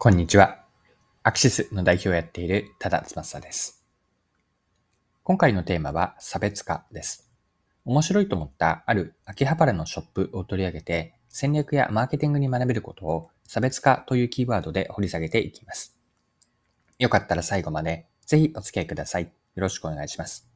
こんにちは。アクシスの代表をやっている多田翼です。今回のテーマは差別化です。面白いと思ったある秋葉原のショップを取り上げて戦略やマーケティングに学べることを差別化というキーワードで掘り下げていきます。よかったら最後までぜひお付き合いください。よろしくお願いします。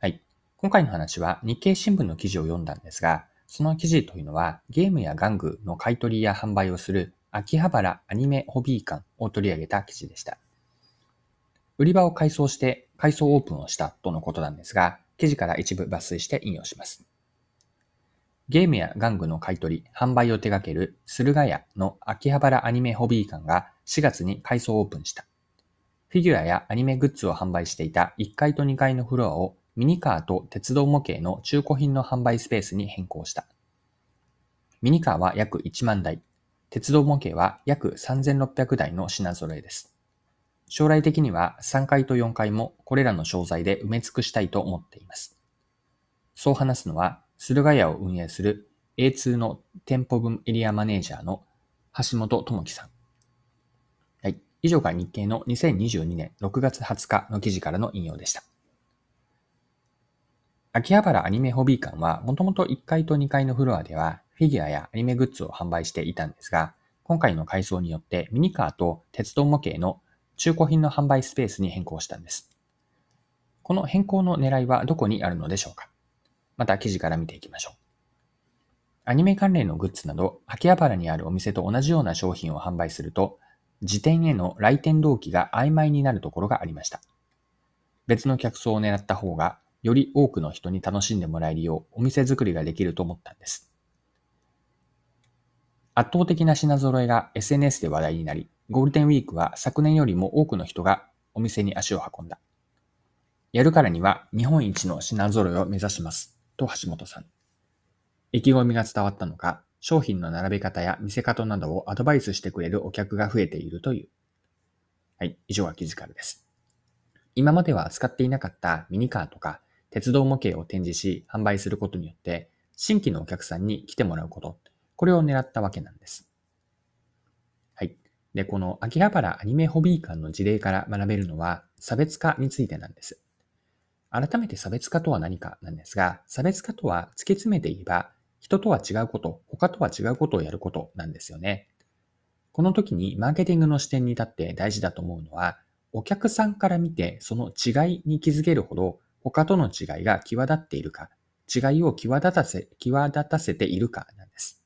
はい。今回の話は日経新聞の記事を読んだんですが、その記事というのはゲームや玩具の買い取りや販売をする秋葉原アニメホビー館を取り上げた記事でした。売り場を改装して改装オープンをしたとのことなんですが、記事から一部抜粋して引用します。ゲームや玩具の買い取り、販売を手掛ける駿河屋の秋葉原アニメホビー館が4月に改装オープンした。フィギュアやアニメグッズを販売していた1階と2階のフロアをミニカーと鉄道模型の中古品の販売スペースに変更した。ミニカーは約1万台、鉄道模型は約3600台の品揃えです。将来的には3階と4階もこれらの商材で埋め尽くしたいと思っています。そう話すのは、駿河屋を運営する A2 の店舗分エリアマネージャーの橋本智樹さん。はい。以上が日経の2022年6月20日の記事からの引用でした。秋葉原アニメホビー館はもともと1階と2階のフロアではフィギュアやアニメグッズを販売していたんですが、今回の改装によってミニカーと鉄道模型の中古品の販売スペースに変更したんです。この変更の狙いはどこにあるのでしょうか？また記事から見ていきましょう。アニメ関連のグッズなど、秋葉原にあるお店と同じような商品を販売すると、時点への来店動機が曖昧になるところがありました。別の客層を狙った方が、より多くの人に楽しんでもらえるようお店作りができると思ったんです。圧倒的な品揃えが SNS で話題になり、ゴールデンウィークは昨年よりも多くの人がお店に足を運んだ。やるからには日本一の品揃えを目指します。と橋本さん。意気込みが伝わったのか、商品の並べ方や見せ方などをアドバイスしてくれるお客が増えているという。はい、以上が記事からです。今までは使っていなかったミニカーとか鉄道模型を展示し販売することによって新規のお客さんに来てもらうこと、これを狙ったわけなんです。はい。で、この秋葉原アニメホビー館の事例から学べるのは差別化についてなんです。改めて差別化とは何かなんですが、差別化とは突き詰めて言えば、人とは違うこと、他とは違うことをやることなんですよね。この時にマーケティングの視点に立って大事だと思うのは、お客さんから見てその違いに気づけるほど他との違いが際立っているか、違いを際立たせ、際立たせているかなんです。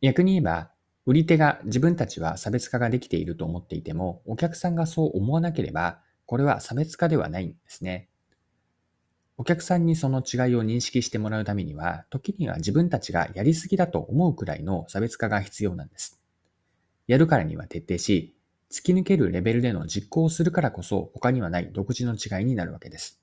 逆に言えば、売り手が自分たちは差別化ができていると思っていても、お客さんがそう思わなければ、これは差別化ではないんですね。お客さんにその違いを認識してもらうためには、時には自分たちがやりすぎだと思うくらいの差別化が必要なんです。やるからには徹底し、突き抜けるレベルでの実行をするからこそ他にはない独自の違いになるわけです。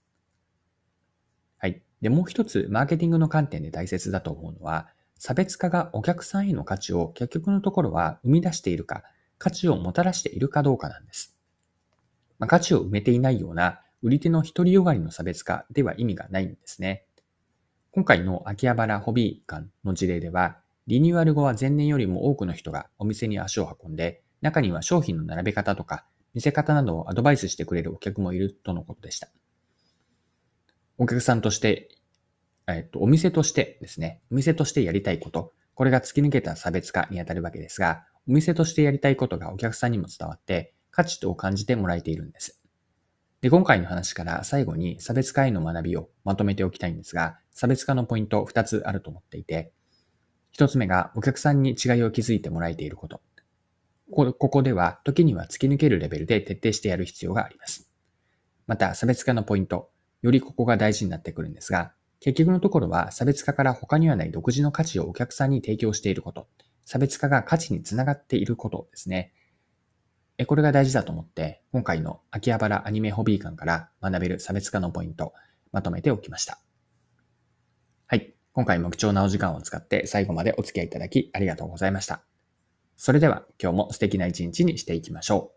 はい。で、もう一つ、マーケティングの観点で大切だと思うのは、差別化がお客さんへの価値を結局のところは生み出しているか、価値をもたらしているかどうかなんです。まあ、価値を埋めていないような売り手の独りよがりの差別化では意味がないんですね。今回の秋葉原ホビー館の事例では、リニューアル後は前年よりも多くの人がお店に足を運んで、中には商品の並べ方とか見せ方などをアドバイスしてくれるお客もいるとのことでした。お客さんとしてえっと、お店としてですね、お店としてやりたいこと、これが突き抜けた差別化にあたるわけですが、お店としてやりたいことがお客さんにも伝わって、価値と感じてもらえているんです。で、今回の話から最後に差別化への学びをまとめておきたいんですが、差別化のポイント2つあると思っていて、1つ目がお客さんに違いを築いてもらえていること。ここでは時には突き抜けるレベルで徹底してやる必要があります。また、差別化のポイント、よりここが大事になってくるんですが、結局のところは差別化から他にはない独自の価値をお客さんに提供していること、差別化が価値につながっていることですね。これが大事だと思って、今回の秋葉原アニメホビー館から学べる差別化のポイント、まとめておきました。はい。今回も貴重なお時間を使って最後までお付き合いいただきありがとうございました。それでは今日も素敵な一日にしていきましょう。